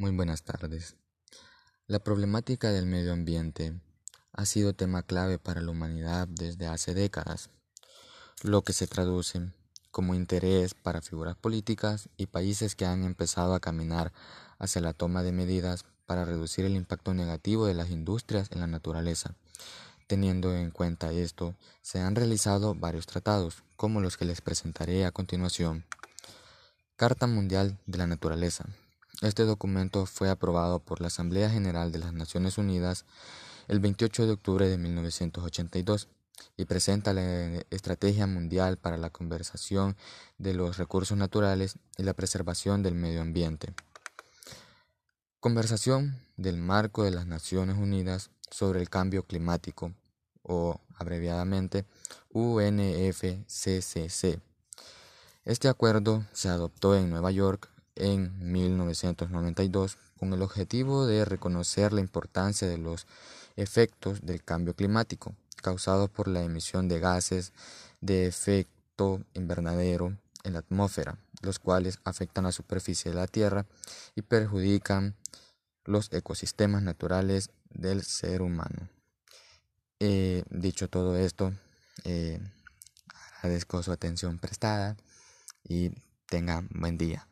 Muy buenas tardes. La problemática del medio ambiente ha sido tema clave para la humanidad desde hace décadas, lo que se traduce como interés para figuras políticas y países que han empezado a caminar hacia la toma de medidas para reducir el impacto negativo de las industrias en la naturaleza. Teniendo en cuenta esto, se han realizado varios tratados, como los que les presentaré a continuación. Carta Mundial de la Naturaleza, este documento fue aprobado por la Asamblea General de las Naciones Unidas el 28 de octubre de 1982 y presenta la Estrategia Mundial para la Conservación de los Recursos Naturales y la Preservación del Medio Ambiente. Conversación del Marco de las Naciones Unidas sobre el Cambio Climático, o abreviadamente UNFCCC. Este acuerdo se adoptó en Nueva York en 1992 con el objetivo de reconocer la importancia de los efectos del cambio climático causados por la emisión de gases de efecto invernadero en la atmósfera, los cuales afectan la superficie de la Tierra y perjudican los ecosistemas naturales del ser humano. Eh, dicho todo esto, eh, agradezco su atención prestada y tenga buen día.